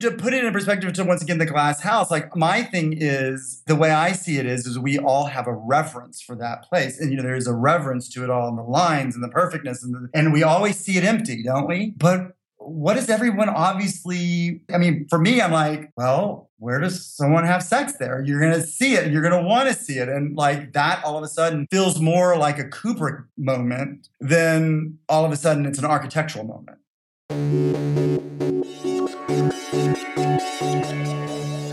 to put it in perspective to once again the glass house like my thing is the way i see it is is we all have a reverence for that place. And you know there's a reverence to it all and the lines and the perfectness and, the, and we always see it empty don't we? But what does everyone obviously i mean for me i'm like well where does someone have sex there? You're gonna see it. You're gonna want to see it. And like that all of a sudden feels more like a kubrick moment than all of a sudden it's an architectural moment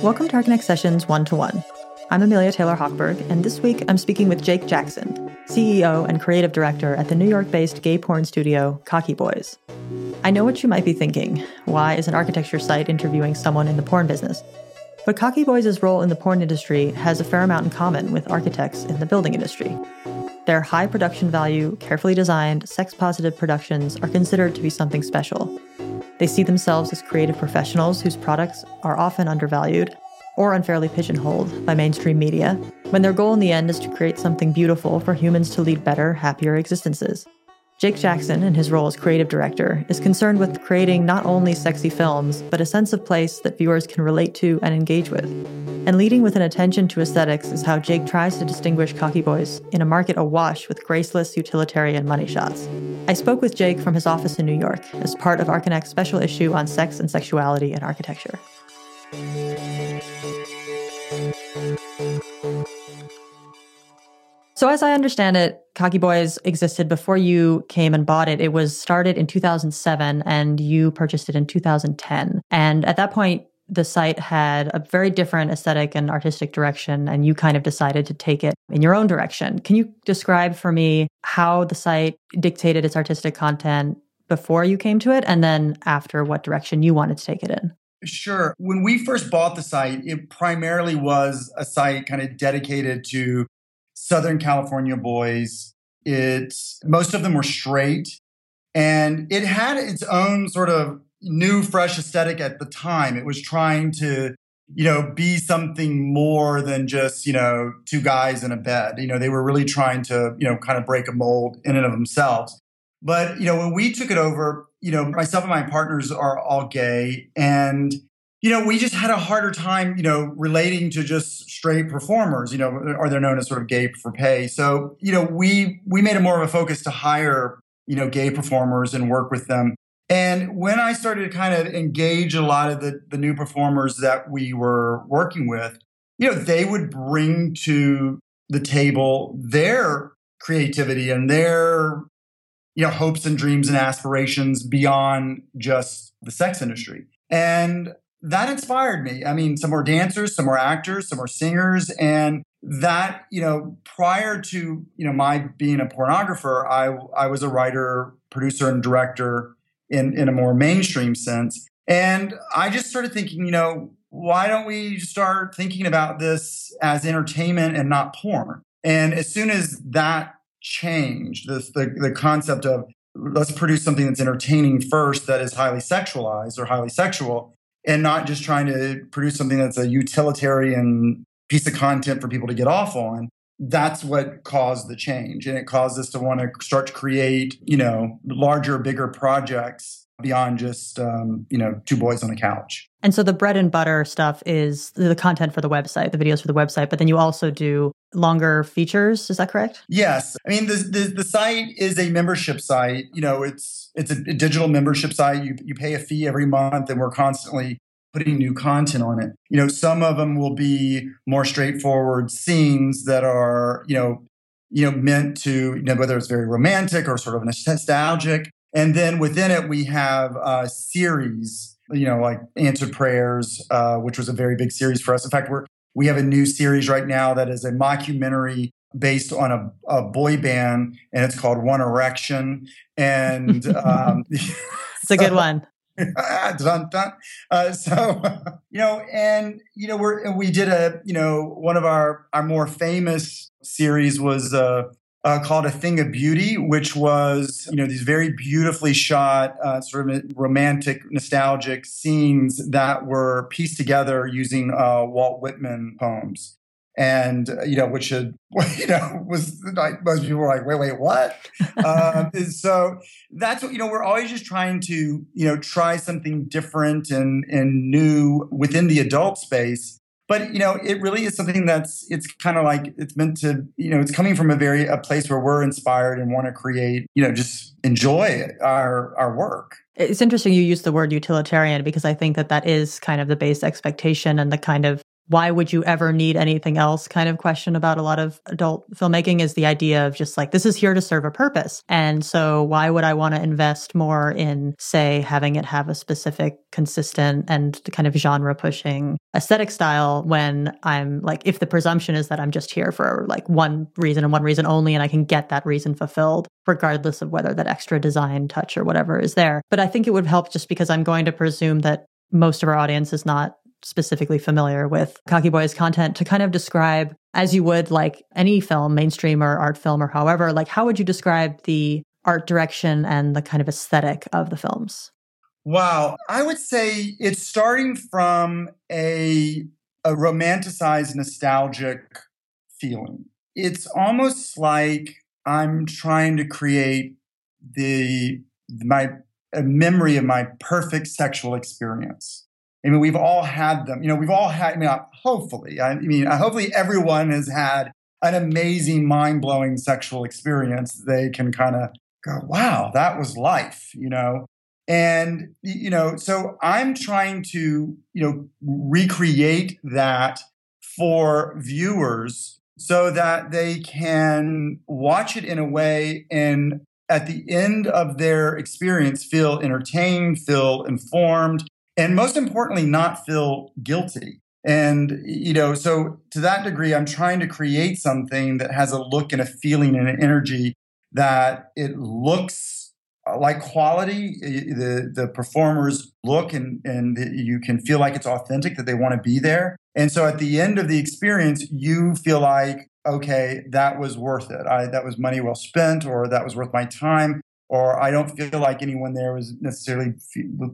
Welcome to Archinect Sessions One to One. I'm Amelia Taylor Hochberg, and this week I'm speaking with Jake Jaxson, CEO and creative director at the New York based gay porn studio CockyBoys. I know what you might be thinking why is an architecture site interviewing someone in the porn business? But CockyBoys' role in the porn industry has a fair amount in common with architects in the building industry. Their high production value, carefully designed, sex positive productions are considered to be something special. They see themselves as creative professionals whose products are often undervalued or unfairly pigeonholed by mainstream media, when their goal in the end is to create something beautiful for humans to lead better, happier existences. Jake Jaxson, in his role as creative director, is concerned with creating not only sexy films, but a sense of place that viewers can relate to and engage with. And leading with an attention to aesthetics is how Jake tries to distinguish CockyBoys in a market awash with graceless utilitarian money shots. I spoke with Jake from his office in New York as part of Archinect's special issue on sex and sexuality in architecture. So, as I understand it, CockyBoys existed before you came and bought it. It was started in 2007 and you purchased it in 2010. And at that point, the site had a very different aesthetic and artistic direction, and you kind of decided to take it in your own direction. Can you describe for me how the site dictated its artistic content before you came to it, and then after what direction you wanted to take it in? Sure. When we first bought the site, it primarily was a site kind of dedicated to Southern California boys. It's most of them were straight, and it had its own sort of new, fresh aesthetic at the time. It was trying to, you know, be something more than just, you know, two guys in a bed. You know, they were really trying to, you know, kind of break a mold in and of themselves. But, you know, when we took it over, you know, myself and my partners are all gay. And you know, we just had a harder time, you know, relating to just straight performers, you know, or they're known as sort of gay for pay. So, you know, we we made it more of a focus to hire, you know, gay performers and work with them. And when I started to kind of engage a lot of the, the new performers that we were working with, you know, they would bring to the table their creativity and their, you know, hopes and dreams and aspirations beyond just the sex industry. And that inspired me. I mean, some were dancers, some were actors, some were singers. And that, you know, prior to, you know, my being a pornographer, I, I was a writer, producer, and director in, in a more mainstream sense. And I just started thinking, you know, why don't we start thinking about this as entertainment and not porn? And as soon as that changed, the, the, the concept of let's produce something that's entertaining first that is highly sexualized or highly sexual and not just trying to produce something that's a utilitarian piece of content for people to get off on that's what caused the change. And it caused us to want to start to create you know larger bigger projects beyond just um, you know two boys on a couch. And so the bread and butter stuff is the content for the website the videos for the website but then you also do longer features is that correct? Yes. I mean the, the, the site is a membership site. You know it's it's a, digital membership site. You, you pay a fee every month and we're constantly putting new content on it. You know some of them will be more straightforward scenes that are you know you know meant to you know whether it's very romantic or sort of nostalgic. And then within it, we have a series, you know, like Answered Prayers, uh, which was a very big series for us. In fact, we're, we have a new series right now that is a mockumentary based on a, a boy band, and it's called One Erection. And um, it's a good one. dun, dun. Uh, so you know, and you know, we're we did a you know one of our our more famous series was uh, uh, called A Thing of Beauty, which was, you know, these very beautifully shot, uh, sort of romantic, nostalgic scenes that were pieced together using uh, Walt Whitman poems. and uh, you know, which had you know was like most people were like, wait, wait, what? um, so that's what you know. We're always just trying to you know try something different and and new within the adult space. But you know, it really is something that's it's kind of like it's meant to you know it's coming from a very a place where we're inspired and want to create you know just enjoy our our work. It's interesting you use the word utilitarian because I think that that is kind of the base expectation and the kind of why would you ever need anything else kind of question about a lot of adult filmmaking is the idea of just like this is here to serve a purpose. And so why would i want to invest more in say having it have a specific consistent and kind of genre pushing aesthetic style when i'm like if the presumption is that i'm just here for like one reason and one reason only and i can get that reason fulfilled regardless of whether that extra design touch or whatever is there. But i think it would help just because i'm going to presume that most of our audience is not specifically familiar with CockyBoys content to kind of describe, as you would like any film, mainstream or art film or however, like how would you describe the art direction and the kind of aesthetic of the films? Wow. I would say it's starting from a, a romanticized, nostalgic feeling. It's almost like I'm trying to create the my a memory of my perfect sexual experience. I mean, we've all had them. You know, we've all had. I mean, uh, hopefully, I mean, uh, hopefully, everyone has had an amazing, mind blowing sexual experience. They can kind of go, "Wow, that was life," you know. And you know, so I'm trying to you know recreate that for viewers so that they can watch it in a way and at the end of their experience feel entertained, feel informed, and most importantly, not feel guilty. And, you know, so to that degree, I'm trying to create something that has a look and a feeling and an energy that it looks like quality. The, the performers look and, and you can feel like it's authentic, that they want to be there. And so at the end of the experience, you feel like, okay, that was worth it. I, that was money well spent, or that was worth my time, or I don't feel like anyone there was necessarily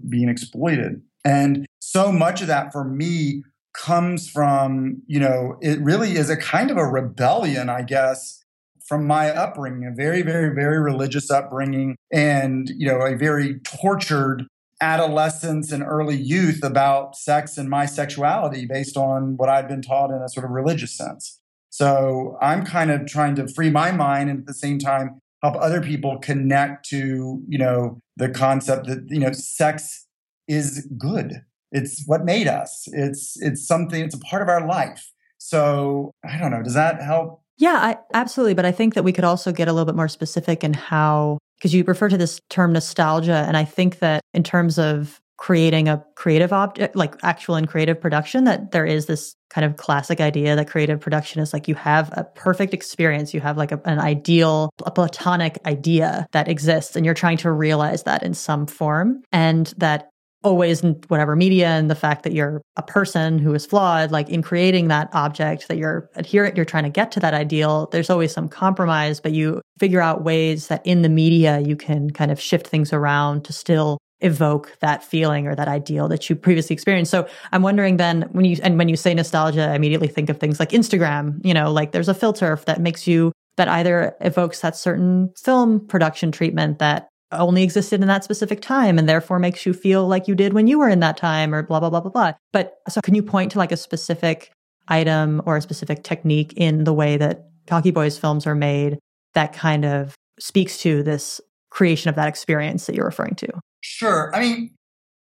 being exploited. And so much of that for me comes from, you know, it really is a kind of a rebellion, I guess, from my upbringing, a very, very, very religious upbringing, and, you know, a very tortured adolescence and early youth about sex and my sexuality based on what I'd been taught in a sort of religious sense. So I'm kind of trying to free my mind and at the same time help other people connect to, you know, the concept that, you know, sex is good. It's what made us. It's it's something. It's a part of our life. So I don't know. Does that help? Yeah, I, absolutely. But I think that we could also get a little bit more specific in how, because you refer to this term nostalgia, and I think that in terms of creating a creative object, like actual and creative production, that there is this kind of classic idea that creative production is like you have a perfect experience, you have like a, an ideal, a platonic idea that exists, and you're trying to realize that in some form, and that always in whatever media and the fact that you're a person who is flawed like in creating that object that you're adherent you're trying to get to that ideal there's always some compromise but you figure out ways that in the media you can kind of shift things around to still evoke that feeling or that ideal that you previously experienced. So i'm wondering then when you and when you say nostalgia i immediately think of things like instagram you know like there's a filter that makes you that either evokes that certain film production treatment that only existed in that specific time and therefore makes you feel like you did when you were in that time or blah blah blah blah blah. But so can you point to like a specific item or a specific technique in the way that CockyBoys films are made that kind of speaks to this creation of that experience that you're referring to? Sure. I mean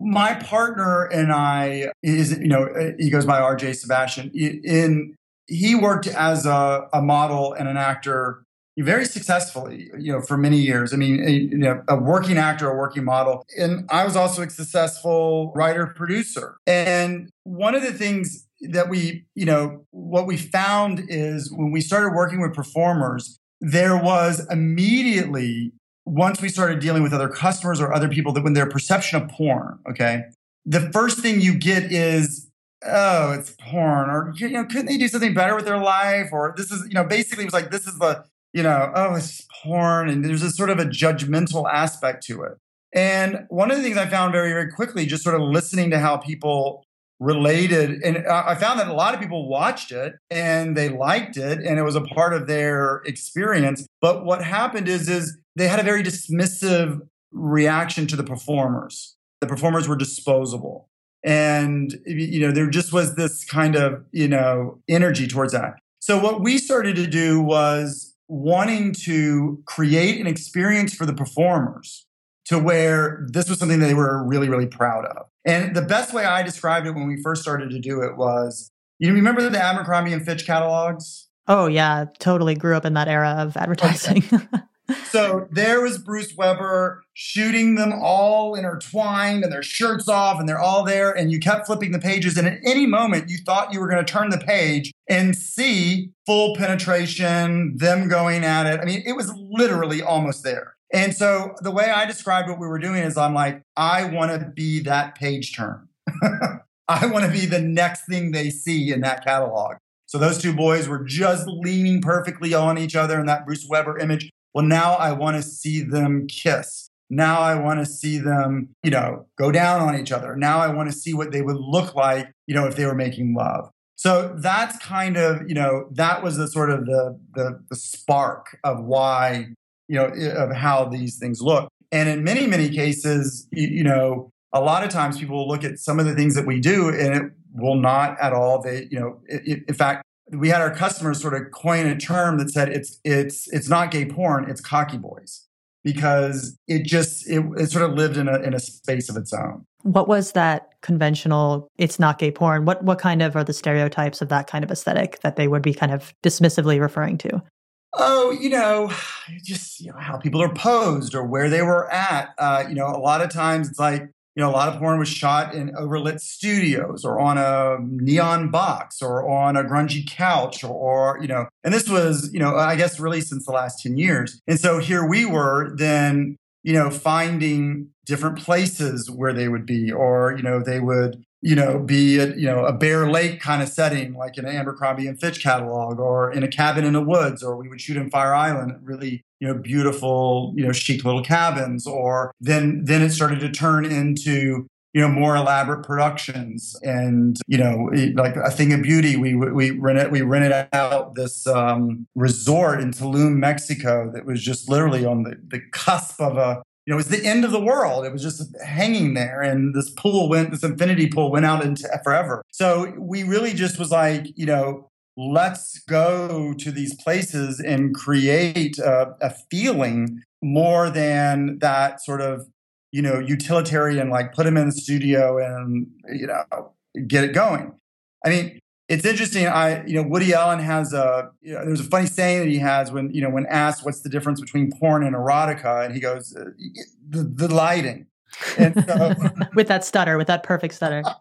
my partner and i is you know he goes by rj sebastian. In he worked as a, a model and an actor very successfully, you know, for many years. I mean, a, you know, a working actor, a working model. And I was also a successful writer producer. And one of the things that we, you know, what we found is when we started working with performers, there was immediately, once we started dealing with other customers or other people, that when their perception of porn, okay, the first thing you get is, oh, it's porn, or you know, couldn't they do something better with their life? Or this is, you know, basically it was like this is the you know, oh, it's porn. And there's a sort of a judgmental aspect to it. And one of the things I found very, very quickly, just sort of listening to how people related. And I found that a lot of people watched it and they liked it and it was a part of their experience. But what happened is, is they had a very dismissive reaction to the performers. The performers were disposable. And, you know, there just was this kind of, you know, energy towards that. So what we started to do was wanting to create an experience for the performers to where this was something they were really, really proud of. And the best way I described it when we first started to do it was, you remember the Abercrombie and Fitch catalogs? Oh yeah, totally grew up in that era of oh, advertising. Okay. so there was Bruce Weber shooting them all intertwined and their shirts off and they're all there and you kept flipping the pages and at any moment you thought you were going to turn the page and see full penetration, them going at it. I mean, it was literally almost there. And so the way I described what we were doing is I'm like, I want to be that page turn. I want to be the next thing they see in that catalog. So those two boys were just leaning perfectly on each other in that Bruce Weber image. Well, now I want to see them kiss. Now I want to see them, you know, go down on each other. Now I want to see what they would look like, you know, if they were making love. So that's kind of, you know, that was the sort of the the, the spark of why, you know, of how these things look. And in many, many cases, you, you know, a lot of times people will look at some of the things that we do and it will not at all. They, you know, it, it, in fact, we had our customers sort of coin a term that said it's it's it's not gay porn, it's CockyBoys because it just it, it sort of lived in a in a space of its own. What was that conventional it's not gay porn? What what kind of are the stereotypes of that kind of aesthetic that they would be kind of dismissively referring to? Oh, you know, just you know, how people are posed or where they were at. Uh, you know, a lot of times it's like you know, a lot of porn was shot in overlit studios or on a neon box or on a grungy couch or, or, you know, and this was, you know, I guess really since the last 10 years. And so here we were then, you know, finding different places where they would be or, you know, they would, you know, be at, you know, a Bear Lake kind of setting, like in an Abercrombie and Fitch catalog or in a cabin in the woods, or we would shoot in Fire Island, really you know, beautiful, you know, chic little cabins. Or then then it started to turn into you know more elaborate productions and you know like a thing of beauty we we rented we rented out this um, resort in Tulum Mexico that was just literally on the, the cusp of a you know it was the end of the world. It was just hanging there and this pool went this infinity pool went out into forever. So we really just was like you know let's go to these places and create a, a, feeling more than that sort of you know utilitarian like put them in the studio and you know get it going. I mean it's interesting i you know woody allen has a you know, there's a funny saying that he has when you know when asked what's the difference between porn and erotica and he goes uh, the, the lighting so, with that stutter with that perfect stutter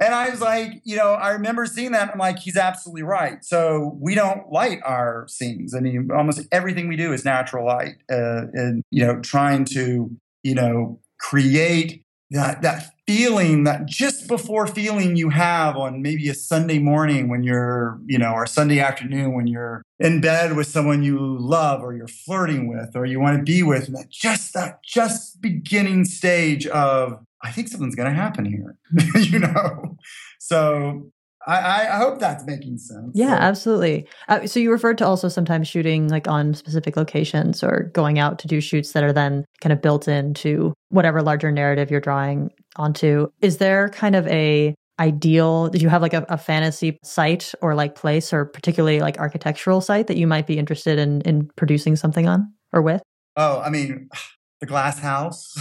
And I was like, you know, I remember seeing that. I'm like, he's absolutely right. So we don't light our scenes. I mean, almost everything we do is natural light, uh, and you know, trying to you know create that that feeling that just before feeling you have on maybe a Sunday morning when you're, you know, or Sunday afternoon when you're in bed with someone you love or you're flirting with or you want to be with, and that just that just beginning stage of I think something's going to happen here, you know? So I, I, hope that's making sense. Yeah, so. absolutely. Uh, so you referred to also sometimes shooting like on specific locations or going out to do shoots that are then kind of built into whatever larger narrative you're drawing onto. Is there kind of a ideal did you have like a, a fantasy site or like place or particularly like architectural site that you might be interested in in producing something on or with? Oh, I mean, the glass house.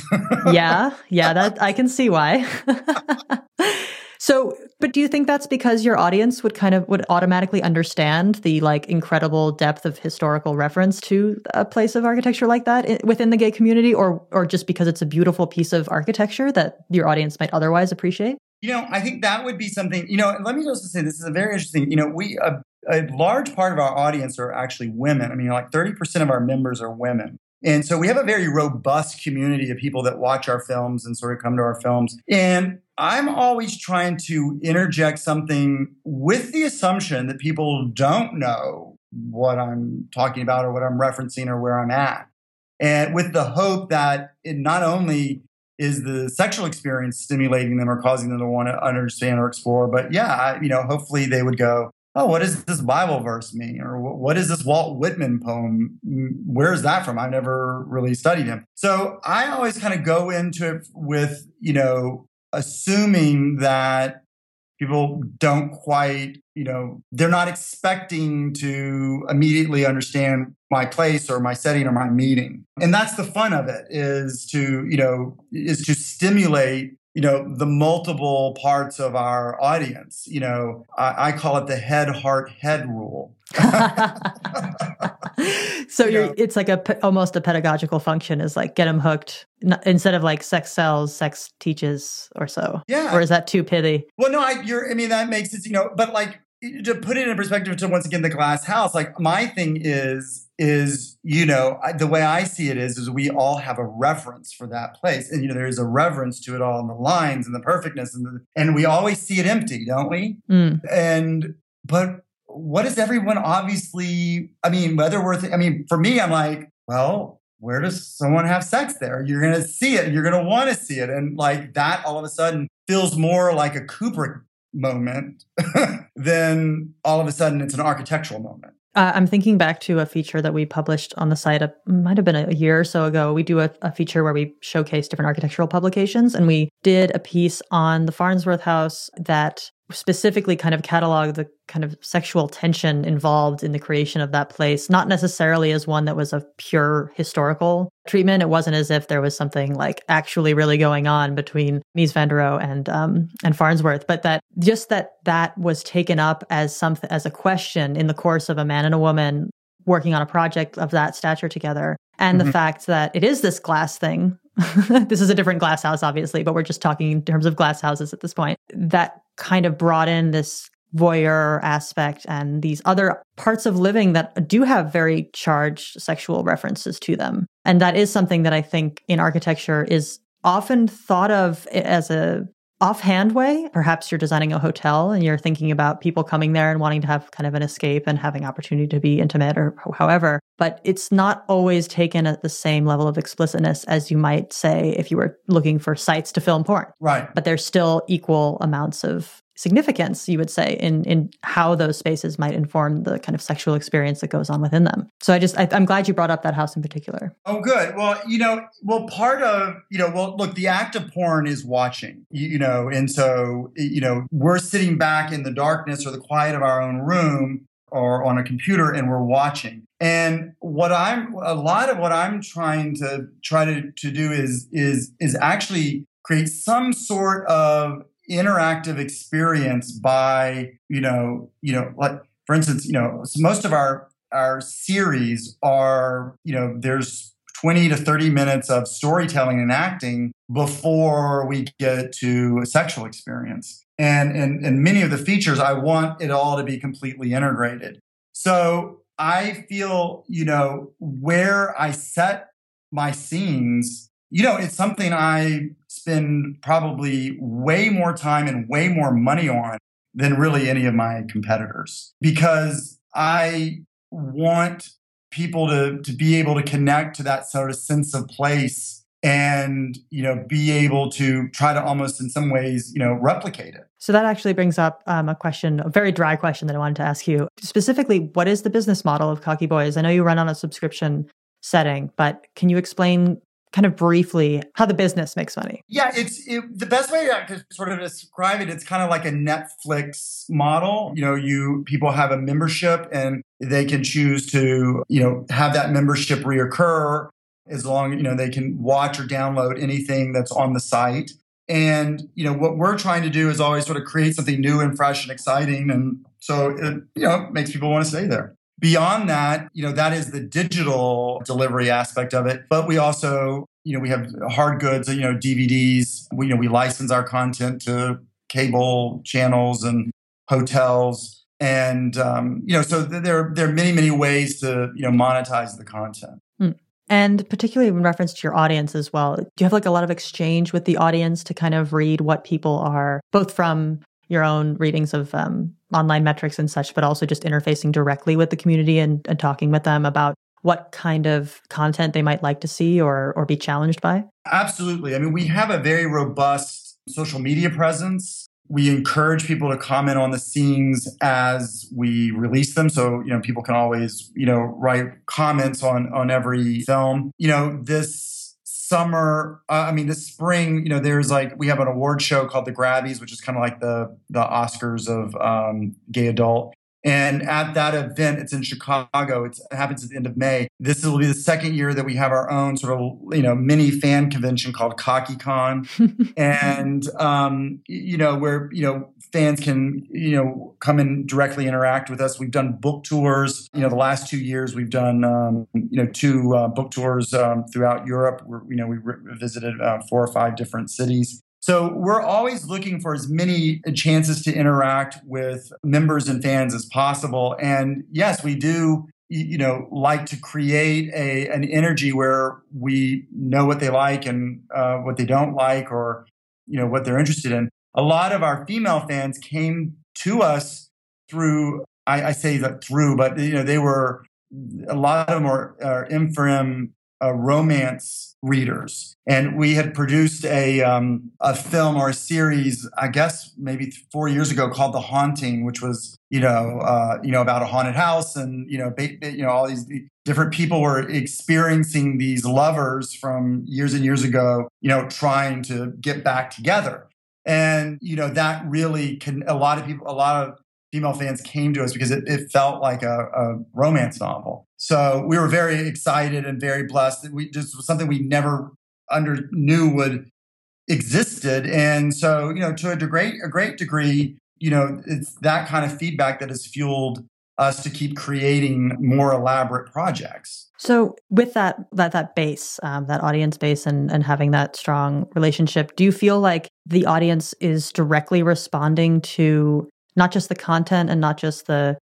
yeah, yeah, that I can see why. so, but do you think that's because your audience would kind of would automatically understand the like incredible depth of historical reference to a place of architecture like that within the gay community or or just because it's a beautiful piece of architecture that your audience might otherwise appreciate? You know, I think that would be something, you know, let me also say this is a very interesting, you know, we a, a large part of our audience are actually women. I mean, like 30% of our members are women. And so we have a very robust community of people that watch our films and sort of come to our films. And I'm always trying to interject something with the assumption that people don't know what I'm talking about or what I'm referencing or where I'm at. And with the hope that it not only is the sexual experience stimulating them or causing them to want to understand or explore? But yeah, you know, hopefully they would go, oh, what does this Bible verse mean? Or what is this Walt Whitman poem? Mm, Where's that from? I've never really studied him. So I always kind of go into it with, you know, assuming that people don't quite you know they're not expecting to immediately understand my place or my setting or my meeting and that's the fun of it is to you know is to stimulate you know the multiple parts of our audience you know i, I call it the head heart head rule. So you are it's like a almost a pedagogical function is like get them hooked instead of like sex sells sex teaches or so. Yeah. Or is that too pithy? Well no i you're i mean that makes it you know but like to put it in perspective to once again the glass house like my thing is is you know the way i see it is is we all have a reverence for that place. And you know there's a reverence to it all and the lines and the perfectness and the, and we always see it empty don't we? Mm. and but what is everyone obviously i mean whether we're th- i mean for me i'm like well where does someone have sex there? You're gonna see it. You're gonna want to see it. And like that all of a sudden feels more like a kubrick moment then all of a sudden it's an architectural moment. Uh, I'm thinking back to a feature that we published on the site. It might have been a year or so ago. We do a, a, feature where we showcase different architectural publications, and we did a piece on the Farnsworth House that specifically kind of catalog the kind of sexual tension involved in the creation of that place, not necessarily as one that was a pure historical treatment. It wasn't as if there was something like actually really going on between Mies van der Rohe and um, and Farnsworth, but that just that that was taken up as something as a question in the course of a man and a woman working on a project of that stature together, and mm-hmm. the fact that it is this glass thing. this is a different glass house, obviously, but we're just talking in terms of glass houses at this point. That kind of brought in this voyeur aspect and these other parts of living that do have very charged sexual references to them. And that is something that I think in architecture is often thought of as a offhand way. Perhaps you're designing a hotel and you're thinking about people coming there and wanting to have kind of an escape and having opportunity to be intimate or however. But it's not always taken at the same level of explicitness as you might say if you were looking for sites to film porn. Right. But there's still equal amounts of significance, you would say, in in how those spaces might inform the kind of sexual experience that goes on within them. So I just I, am glad you brought up that house in particular. Oh, good. Well, you know, well, part of you know, well, look, the act of porn is watching, you, you know, and so you know, we're sitting back in the darkness or the quiet of our own room or on a computer and we're watching. And what I'm a lot of what I'm trying to try to, to do is is is actually create some sort of interactive experience by you know you know like for instance you know most of our our series are you know there's 20 to 30 minutes of storytelling and acting before we get to a sexual experience. And and and many of the features i want it all to be completely integrated. So i feel you know where i set my scenes you know it's something i spend probably way more time and way more money on than really any of my competitors. Because I want people to, to be able to connect to that sort of sense of place and you know be able to try to almost in some ways you know replicate it. So that actually brings up um, a question a very dry question that i wanted to ask you. Specifically what is the business model of CockyBoys? I know you run on a subscription setting but can you explain kind of briefly how the business makes money? Yeah, it's it, the best way to sort of describe it. It's kind of like a Netflix model. You know, you people have a membership and they can choose to you know have that membership reoccur as long you know they can watch or download anything that's on the site. And you know what we're trying to do is always sort of create something new and fresh and exciting, and so it you know makes people want to stay there. Beyond that, you know, that is the digital delivery aspect of it. But we also, you know, we have hard goods, you know, DVDs. We, you know, we license our content to cable channels and hotels. And, um, you know, so there, there are many, many ways to, you know, monetize the content. Mm. And particularly in reference to your audience as well, do you have like a lot of exchange with the audience to kind of read what people are, both from your own readings of um, online metrics and such, but also just interfacing directly with the community and, and talking with them about what kind of content they might like to see or or be challenged by? Absolutely. I mean, we have a very robust social media presence. We encourage people to comment on the scenes as we release them. So, you know, people can always, you know, write comments on on every film. You know, this summer, uh, I mean, this spring, you know, there's like we have an award show called the Grabbies, which is kind of like the the Oscars of um, gay adult. And at that event, it's in Chicago. It's, it happens at the end of May. This will be the second year that we have our own sort of, you know, mini fan convention called CockyCon. and, um, you know, where, you know, fans can, you know, come and directly interact with us. We've done book tours. You know, the last two years we've done, um, you know, two uh, book tours um, throughout Europe. We're, you know, we re- visited uh, four or five different cities. So we're always looking for as many chances to interact with members and fans as possible. And yes, we do you know like to create a an energy where we know what they like and uh, what they don't like or you know what they're interested in a lot of our female fans came to us through i, I say that through but you know they were a lot of them are, are infram uh, romance readers. And we had produced a, um, a film or a series, I guess maybe four years ago called The Haunting, which was, you know, uh, you know, about a haunted house and, you know, ba- you know, all these different people were experiencing these lovers from years and years ago, you know, trying to get back together. And, you know, that really can, a lot of people, a lot of female fans came to us because it, it felt like a, a, romance novel. So we were very excited and very blessed. That we just was something we never under knew would existed. And so, you know, to a degree, a great degree, you know, it's that kind of feedback that has fueled us to keep creating more elaborate projects. So, with that that that base, um, that audience base, and and having that strong relationship, do you feel like the audience is directly responding to not just the content and not just the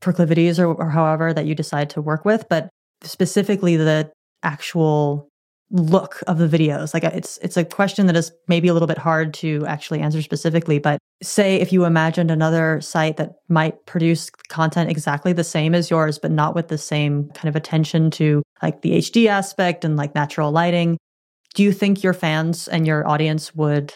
proclivities or, or however that you decide to work with, but specifically the actual look of the videos. Like uh, it's it's a question that is maybe a little bit hard to actually answer specifically but say if you imagined another site that might produce content exactly the same as yours but not with the same kind of attention to like the HD aspect and like natural lighting do you think your fans and your audience would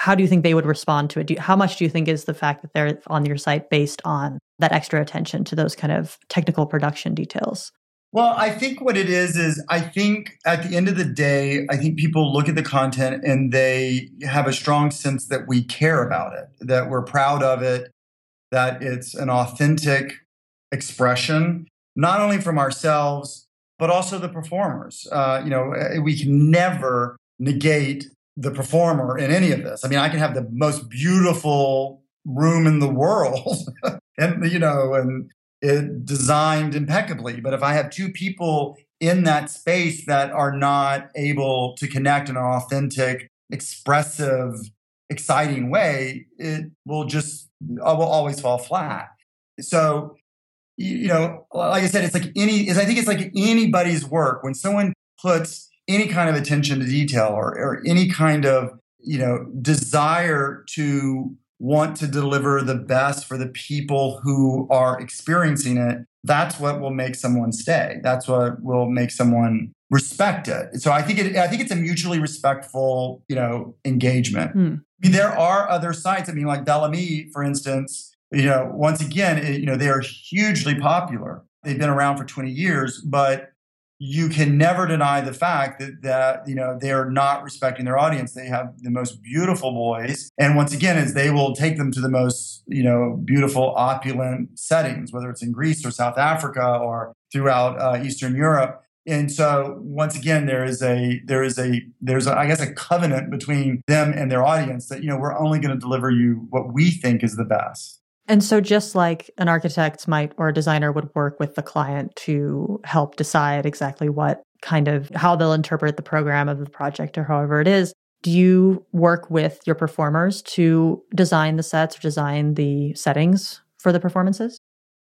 how do you think they would respond to it? Do, how much do you think is the fact that they're on your site based on that extra attention to those kind of technical production details? Well, I think what it is is I think at the end of the day, I think people look at the content and they have a strong sense that we care about it, that we're proud of it, that it's an authentic expression, not only from ourselves, but also the performers. Uh, you know, we can never negate the performer in any of this. I mean, I can have the most beautiful room in the world and you know and it designed impeccably. But if i have two people in that space that are not able to connect in an authentic expressive exciting way it will just uh, will always fall flat. So you know like i said it's like any i think it's like anybody's work. When someone puts any kind of attention to detail or, or any kind of you know desire to want to deliver the best for the people who are experiencing it that's what will make someone stay. That's what will make someone respect it. So i think it i think it's a mutually respectful you know engagement. Hmm. I mean, there are other sites. I mean like BelAmi for instance you know once again it, you know they are hugely popular. They've been around for 20 years but you can never deny the fact that that you know they're not respecting their audience. They have the most beautiful boys. And once again is they will take them to the most you know beautiful opulent settings whether it's in greece or south africa or throughout uh, eastern europe. And so once again there is a there is a there's a, I guess a covenant between them and their audience that you know we're only going to deliver you what we think is the best and so, just like an architect might or a designer would work with the client to help decide exactly what kind of how they'll interpret the program of the project or however it is, do you work with your performers to design the sets or design the settings for the performances?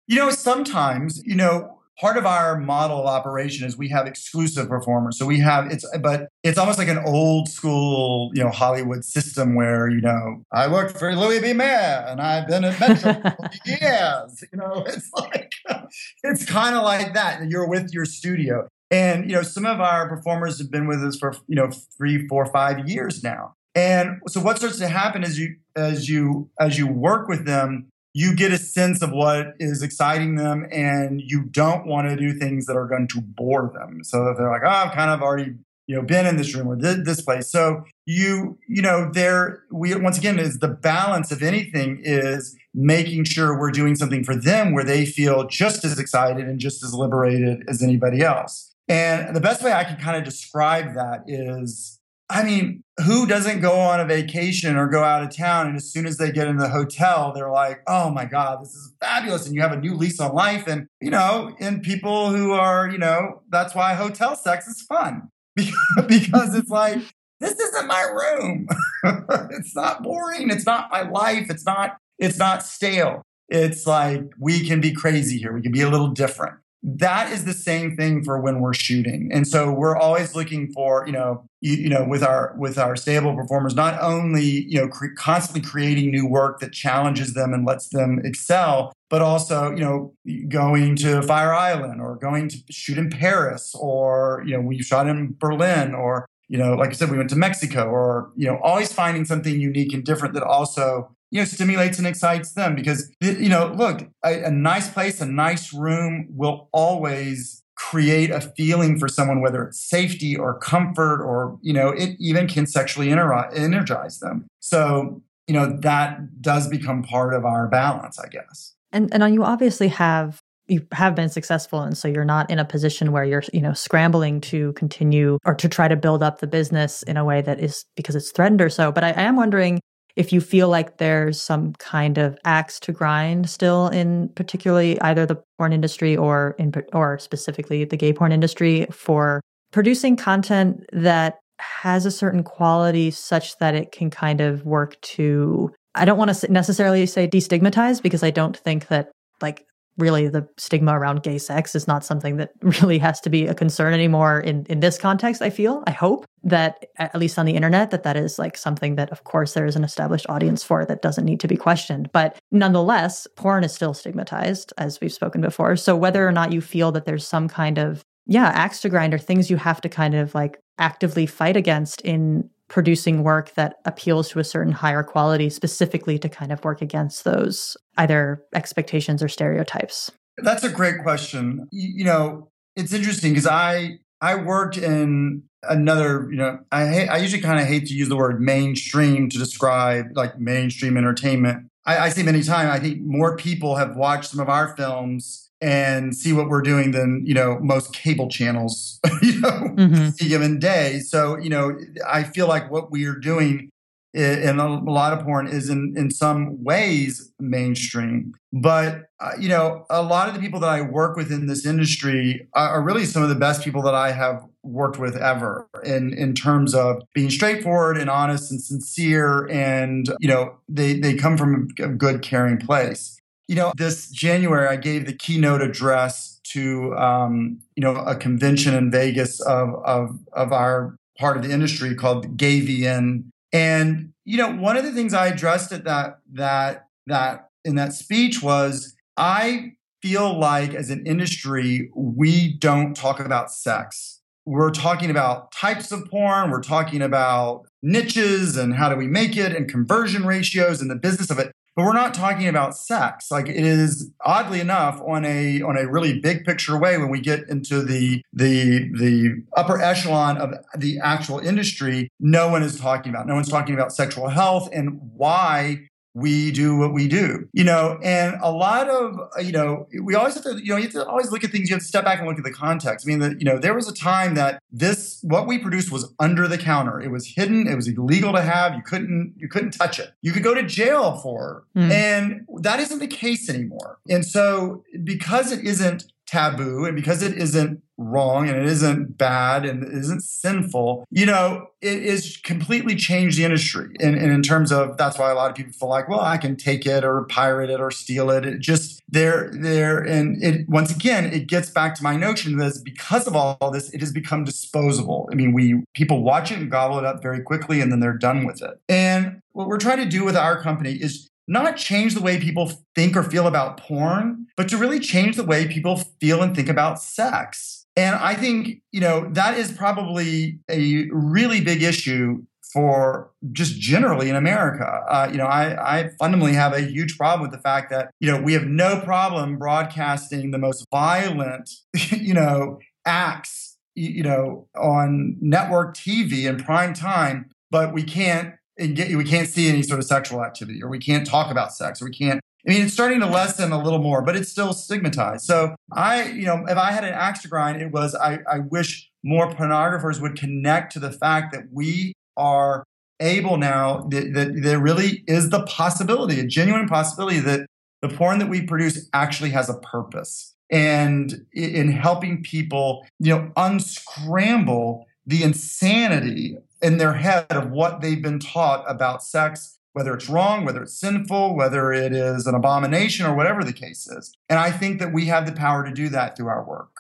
You know, sometimes, you know, part of our model of operation is we have exclusive performers. So we have it's but it's almost like an old school, you know, Hollywood system where, you know, I worked for Louis B. Mayer and I've been at Metro for years. You know, it's like it's kind of like that. You're with your studio. And you know, some of our performers have been with us for you know three, four, five years now. And so what starts to happen is you as you as you work with them, you get a sense of what is exciting them and you don't want to do things that are going to bore them. So they're like, oh, I've kind of already, you know, been in this room or th- this place. So you, you know, there we once again is the balance of anything is making sure we're doing something for them where they feel just as excited and just as liberated as anybody else. And the best way I can kind of describe that is I mean, who doesn't go on a vacation or go out of town and as soon as they get in the hotel, they're like, oh my God, this is fabulous. And you have a new lease on life. And, you know, and people who are, you know, that's why hotel sex is fun because it's like, this isn't my room. it's not boring. It's not my life. It's not, it's not stale. It's like we can be crazy here. We can be a little different that is the same thing for when we're shooting. And so we're always looking for you know you, you know with our with our stable performers not only you know cre- constantly creating new work that challenges them and lets them excel but also you know going to fire island or going to shoot in paris or you know we shot in berlin or you know like i said we went to mexico or you know always finding something unique and different that also you know stimulates and excites them because you know look a, a nice place a nice room will always create a feeling for someone whether it's safety or comfort or you know it even can sexually energize them. So you know that does become part of our balance i guess. And and you obviously have you have been successful and so you're not in a position where you're you know scrambling to continue or to try to build up the business in a way that is because it's threatened or so. But I, I am wondering if you feel like there's some kind of axe to grind still in particularly either the porn industry or in or specifically the gay porn industry for producing content that has a certain quality such that it can kind of work to I don't want to necessarily say destigmatize because I don't think that like really the stigma around gay sex is not something that really has to be a concern anymore in in this context i feel i hope that at least on the internet that that is like something that of course there is an established audience for that doesn't need to be questioned. But nonetheless porn is still stigmatized as we've spoken before. So whether or not you feel that there's some kind of yeah axe to grind or things you have to kind of like actively fight against in producing work that appeals to a certain higher quality specifically to kind of work against those either expectations or stereotypes? That's a great question. You know, it's interesting because I I worked in another, you know, I hate, I usually kind of hate to use the word mainstream to describe like mainstream entertainment. I, I say many times, I think more people have watched some of our films and see what we're doing than you know most cable channels you know mm-hmm. a given day so you know i feel like what we are doing in a lot of porn is in in some ways mainstream but uh, you know a lot of the people that i work with in this industry are, are really some of the best people that i have worked with ever in in terms of being straightforward and honest and sincere and you know they they come from a good caring place you know, this January, I gave the keynote address to, um, you know, a convention in Vegas of, of, of our part of the industry called GayVN. And, you know, one of the things I addressed at that, that, that in that speech was I feel like as an industry, we don't talk about sex. We're talking about types of porn. We're talking about niches and how do we make it and conversion ratios and the business of it but we're not talking about sex. Like it is oddly enough on a on a really big picture way when we get into the the the upper echelon of the actual industry no one is talking about no one's talking about sexual health and why we do what we do, you know, and a lot of, you know, we always have to, you know, you have to always look at things. You have to step back and look at the context. I mean, that, you know, there was a time that this, what we produced was under the counter. It was hidden. It was illegal to have. You couldn't, you couldn't touch it. You could go to jail for, mm. and that isn't the case anymore. And so because it isn't taboo and because it isn't wrong and it isn't bad and it isn't sinful, you know, it is completely changed the industry. And, and, in terms of that's why a lot of people feel like, well, I can take it or pirate it or steal it. It just there, there, and it once again, it gets back to my notion that because of all this, it has become disposable. I mean, we people watch it and gobble it up very quickly and then they're done with it. And what we're trying to do with our company is not change the way people think or feel about porn, but to really change the way people feel and think about sex. And I think, you know, that is probably a really big issue for just generally in America. Uh, you know, I, I fundamentally have a huge problem with the fact that, you know, we have no problem broadcasting the most violent, you know, acts, you know, on network TV in prime time, but we can't get, we can't see any sort of sexual activity or we can't talk about sex or we can't I mean, it's starting to lessen a little more, but it's still stigmatized. So I, you know, if I had an axe to grind, it was I, I wish more pornographers would connect to the fact that we are able now that, that there really is the possibility, a genuine possibility that the porn that we produce actually has a purpose. And in helping people, you know, unscramble the insanity in their head of what they've been taught about sex, whether it's wrong, whether it's sinful, whether it is an abomination, or whatever the case is. And I think that we have the power to do that through our work.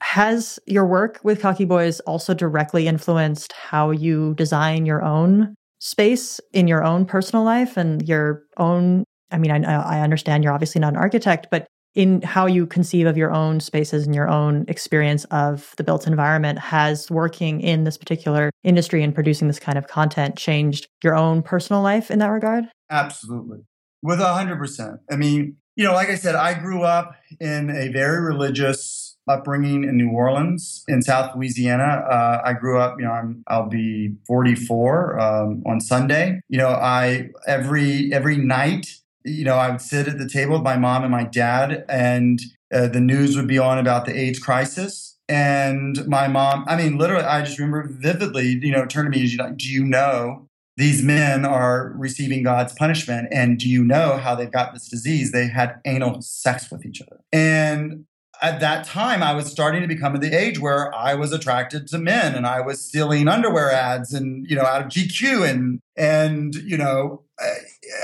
Has your work with CockyBoys also directly influenced how you design your own space in your own personal life and your own? I mean, I, I understand you're obviously not an architect, but in how you conceive of your own spaces and your own experience of the built environment has working in this particular industry and producing this kind of content changed your own personal life in that regard? Absolutely. With a hundred percent. I mean, you know, like I said, I grew up in a very religious upbringing in New Orleans, in South Louisiana. Uh, I grew up, you know, I'm, I'll be 44 um, on Sunday. You know, I every every night you know, I would sit at the table with my mom and my dad, and uh, the news would be on about the AIDS crisis. And my mom, I mean, literally, I just remember vividly, you know, turn to me, and she's like, do you know these men are receiving God's punishment? And do you know how they've got this disease? They had anal sex with each other. And at that time, I was starting to become at the age where I was attracted to men and I was stealing underwear ads and, you know, out of GQ and, and, you know,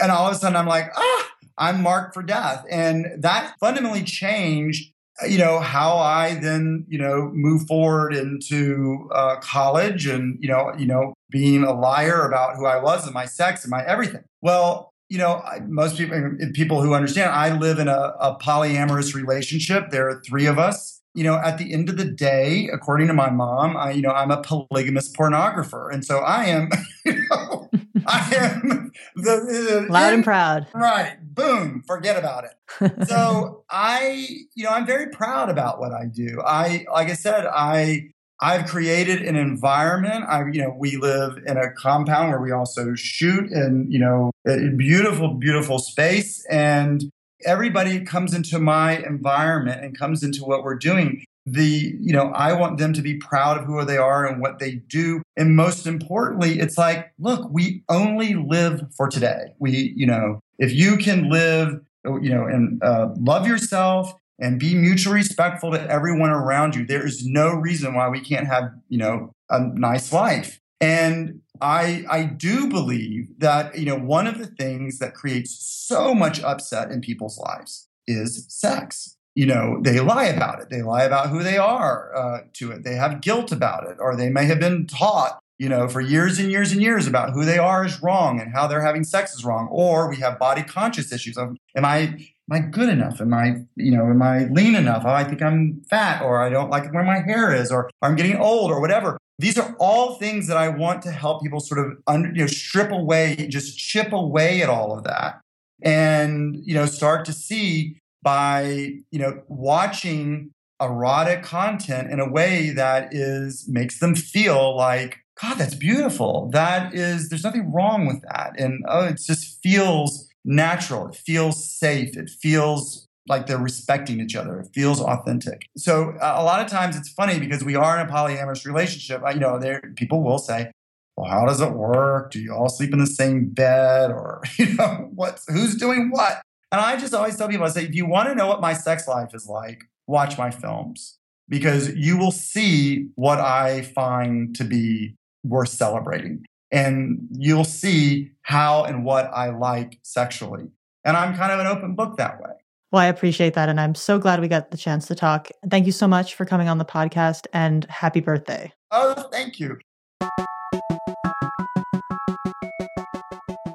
and all of a sudden I'm like, ah, I'm marked for death. And that fundamentally changed you know how i then you know move forward into uh, college and you know you know being a liar about who i was and my sex and my everything. Well you know most people people who understand i live in a, a polyamorous relationship. There are three of us you know at the end of the day according to my mom i you know i'm a polygamous pornographer and so i am you know I am the, the loud and proud. Right. Boom. Forget about it. so I, you know, I'm very proud about what I do. I, like I said, I, I've created an environment. I, you know, we live in a compound where we also shoot in, you know, a beautiful, beautiful space. And everybody comes into my environment and comes into what we're doing the you know i want them to be proud of who they are and what they do. And most importantly it's like look we only live for today. We you know if you can live you know and uh, love yourself and be mutually respectful to everyone around you there is no reason why we can't have you know a nice life and i i do believe that you know one of the things that creates so much upset in people's lives is sex you know, they lie about it. They lie about who they are uh, to it. They have guilt about it, or they may have been taught, you know, for years and years and years about who they are is wrong and how they're having sex is wrong. Or we have body conscious issues of, am I, am I good enough? Am I, you know, am I lean enough? Oh, I think I'm fat, or I don't like where my hair is, or I'm getting old, or whatever. These are all things that I want to help people sort of, you know, strip away, just chip away at all of that, and you know, start to see by you know watching erotic content in a way that is makes them feel like god that's beautiful. That is there's nothing wrong with that. And oh it just feels natural. It feels safe. It feels like they're respecting each other it feels authentic so uh, a lot of times it's funny because we are in a polyamorous relationship you know there people will say well how does it work do you all sleep in the same bed or you know what's who's doing what and I just always tell people, I say, if you want to know what my sex life is like, watch my films because you will see what I find to be worth celebrating. And you'll see how and what I like sexually. And I'm kind of an open book that way. Well, I appreciate that. And I'm so glad we got the chance to talk. Thank you so much for coming on the podcast and happy birthday. Oh, thank you.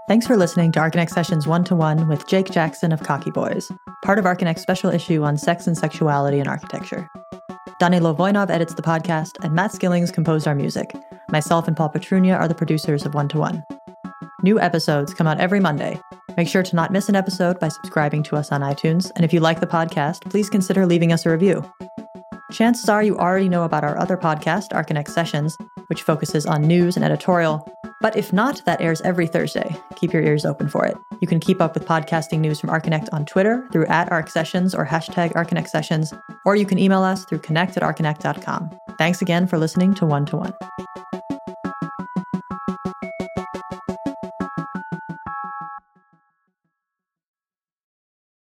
Thanks for listening to Archinect Sessions 1 to 1 with Jake Jaxson of CockyBoys, part of Archinect's special issue on sex and sexuality in architecture. Danilo Voinov edits the podcast, and Matt Skillings composed our music. Myself and Paul Petrunia are the producers of One to One. New episodes come out every Monday. Make sure to not miss an episode by subscribing to us on iTunes, and if you like the podcast, please consider leaving us a review. Chances are you already know about our other podcast, Archinect Sessions, which focuses on news and editorial. But if not, that airs every Thursday. Keep your ears open for it. You can keep up with podcasting news from Archinect on Twitter through at ArcSessions or hashtag Archinect Sessions, or you can email us through connect at archinect.com. Thanks again for listening to One to One.